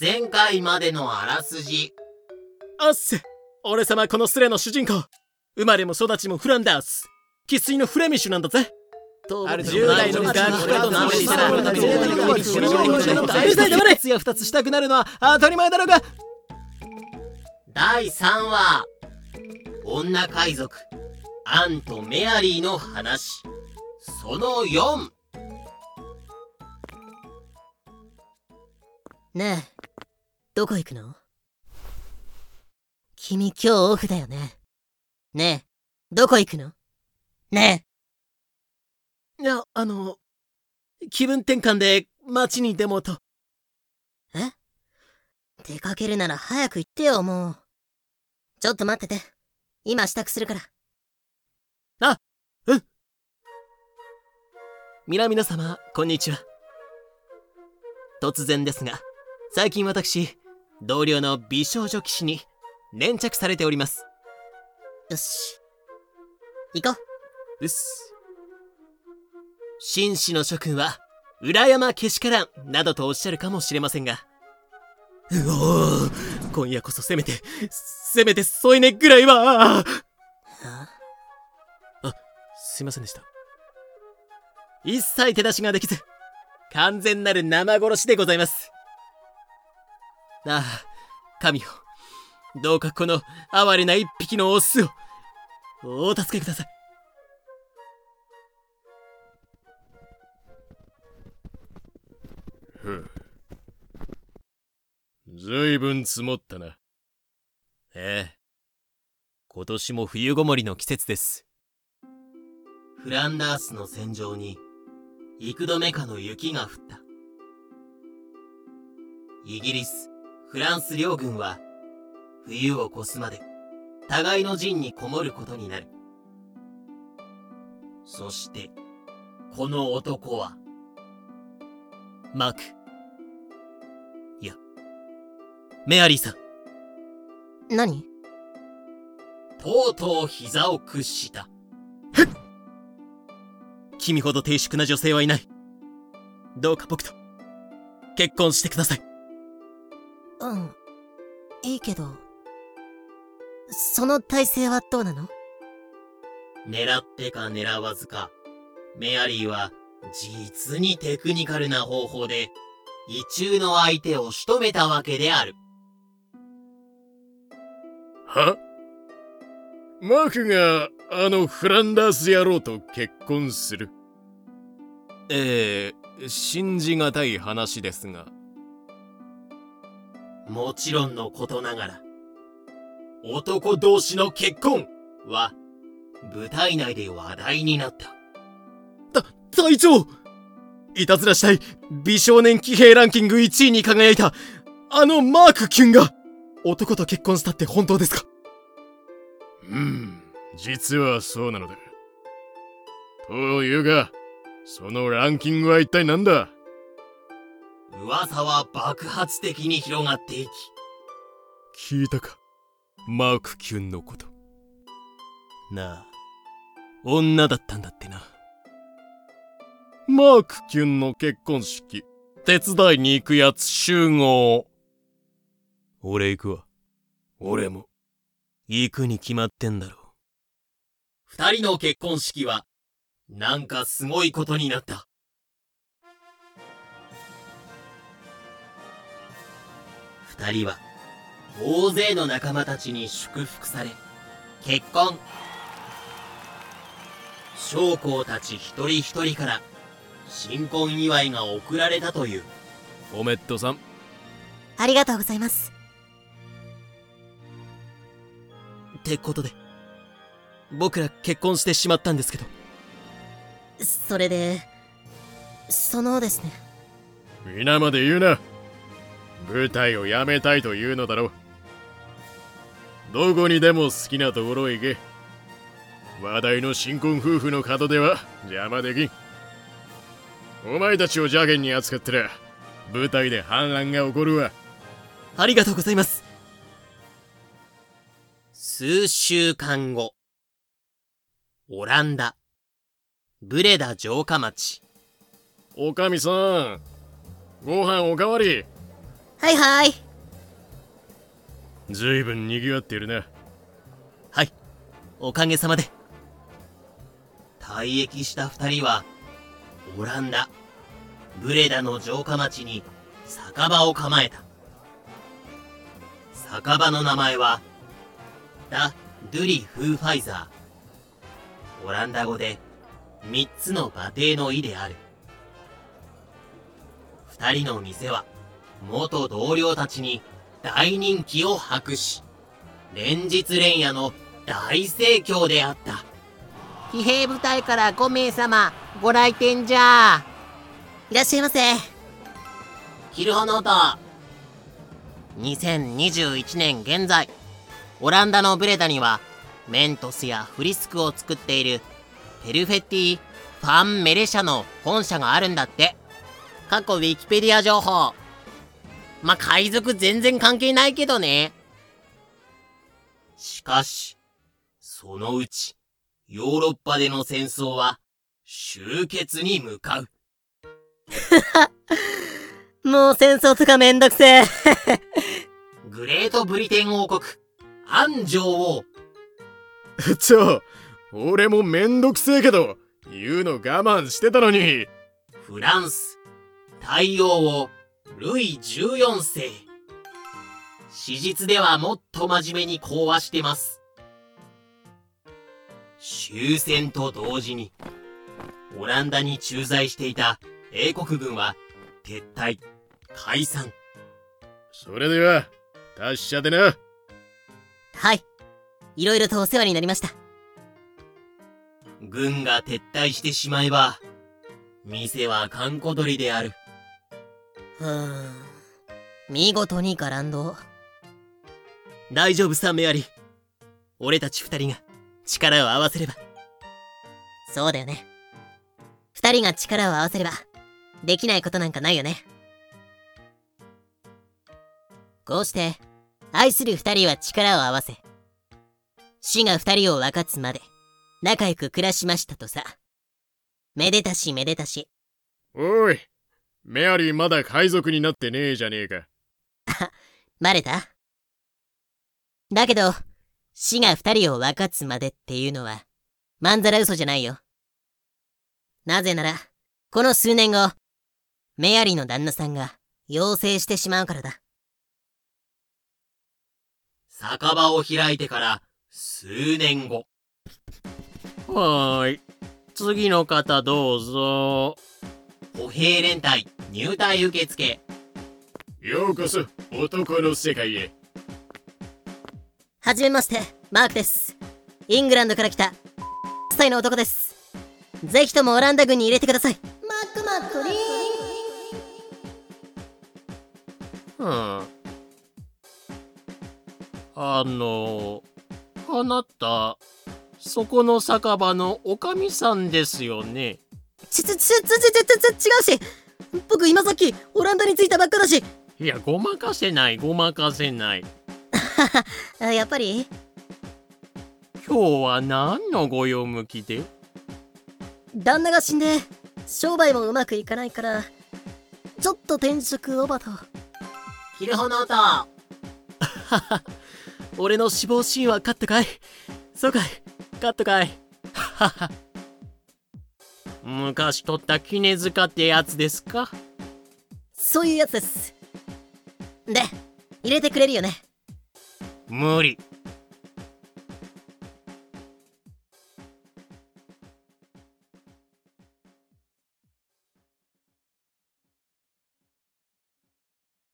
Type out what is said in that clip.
前回までのあらすじ。あっせ。俺様このスレの主人公。生まれも育ちもフランダース。生粋のフレミッシュなんだぜ。ある10代のガキと何したら10代黙れ。つや2つしたくなるのは当たり前だろうが。第3話。女海賊、アンとメアリーの話。その4。ねえ、どこ行くの？君今日オフだよね。ねえ、どこ行くの？ねいやあの気分転換で街に出もうとえ？え出かけるなら早く行ってよ、もう。ちょっと待ってて。今支度するから。皆々様こんにちは突然ですが最近私同僚の美少女騎士に粘着されております。よし。行こう。っす。紳士の諸君は裏山けしからんなどとおっしゃるかもしれませんが。うおー今夜こそせめてせめて添い寝ぐらいは。う。あすいませんでした。一切手出しができず完全なる生殺しでございますああ神よどうかこの哀れな一匹のオスをお助けくださいふう。ずいぶん積もったな。ええ今年も冬ごもりの季節ですフランダースの戦場に幾度目かの雪が降った。イギリス、フランス両軍は冬を越すまで互いの陣にこもることになる。そして、この男はマーク。いやメアリーさん。何？とうとう膝を屈した。君ほど低粛な女性はいない。どうか僕と結婚してくださいうん。いいけど。その体勢はどうなの？狙ってか狙わずか、メアリーは実にテクニカルな方法で、異中の相手を仕留めたわけである。は？マークがあのフランダース野郎と結婚する。ええ信じがたい話ですがもちろんのことながら、男同士の結婚は、舞台内で話題になった。隊長いたずらしたい美少年騎兵ランキング1位に輝いたあのマークキュンが男と結婚したって本当ですか？うん、実はそうなのだ。というが、そのランキングは一体何だ？噂は爆発的に広がっていき、聞いたか？マークキュンのこと。なあ。女だったんだってな。マークキュンの結婚式。手伝いに行くやつ集合。俺行くわ。俺も。行くに決まってんだろ二人の結婚式は、なんかすごいことになった。二人は、大勢の仲間たちに祝福され、結婚。将校たち一人一人から、新婚祝いが贈られたという。おめっとさんありがとうございます。ってことで僕ら結婚してしまったんですけどそれで、そのですね。皆まで言うな。舞台をやめたいというのだろう。どこにでも好きなところへ行け。話題の新婚夫婦の門では邪魔できん。お前たちを邪険に扱ったら舞台で反乱が起こるわ。ありがとうございます数週間後。オランダ。ブレダ城下町。おかみさん、ご飯おかわり。はいはい。ずいぶん賑わってるなはいおかげさまで退役した二人は、オランダ、ブレダの城下町に酒場を構えた。酒場の名前は、ダ・ドゥリ・フーファイザー。オランダ語で、三つの馬蹄の意である。二人の店は、元同僚たちに大人気を博し、連日連夜の大盛況であった。騎兵部隊から5名様ご来店じゃいらっしゃいませ。キルホノート2021年現在オランダのブレダにはメントスやフリスクを作っているペルフェティ・ファン・メレ社の本社があるんだって過去ウィキペディア情報まあ海賊全然関係ないけどねしかし、そのうち、ヨーロッパでの戦争は終結に向かう。もう戦争とかめんどくせえ。グレートブリテン王国、アン女王、ちょ俺もめんどくせえけど言うの我慢してたのにフランス、太陽王、ルイ14世。史実ではもっと真面目に講和してます。終戦と同時に、オランダに駐在していた英国軍は撤退、解散。それでは達者でなはい。いろいろとお世話になりました。軍が撤退してしまえば、店は閑古鳥である。うーん。見事にガランド。大丈夫さメアリー俺たち二人が力を合わせればそうだよね。二人が力を合わせれば、できないことなんかないよね。こうして、愛する二人は力を合わせ、死が二人を分かつまで、仲良く暮らしましたとさ。めでたしめでたし。おいメアリーまだ海賊になってねえじゃねえか バレた？だけど、死が二人を分かつまでっていうのは、まんざら嘘じゃないよ。なぜなら、この数年後、メアリーの旦那さんが、要請してしまうからだ。酒場を開いてから数年後。はーい次の方どうぞ歩兵連隊入隊受付。ようこそ男の世界へはじめまして、マークです。イングランドから来た、歳の男です。ぜひともオランダ軍に入れてください。マックマックリーうんあのあなたそこの酒場のおかみさんですよねちちちちちちち違うし僕今さっきオランダに着いたばっかだし。いやごまかせないごまかせない。あやっぱり？今日は何のご用向きで？旦那が死んで商売もうまくいかないからちょっと転職オバと。キルホノート俺の死亡シーンはカットかい？そうかい？カットかい？は は昔取った絹塚ってやつですか？そういうやつです。で入れてくれるよね。無理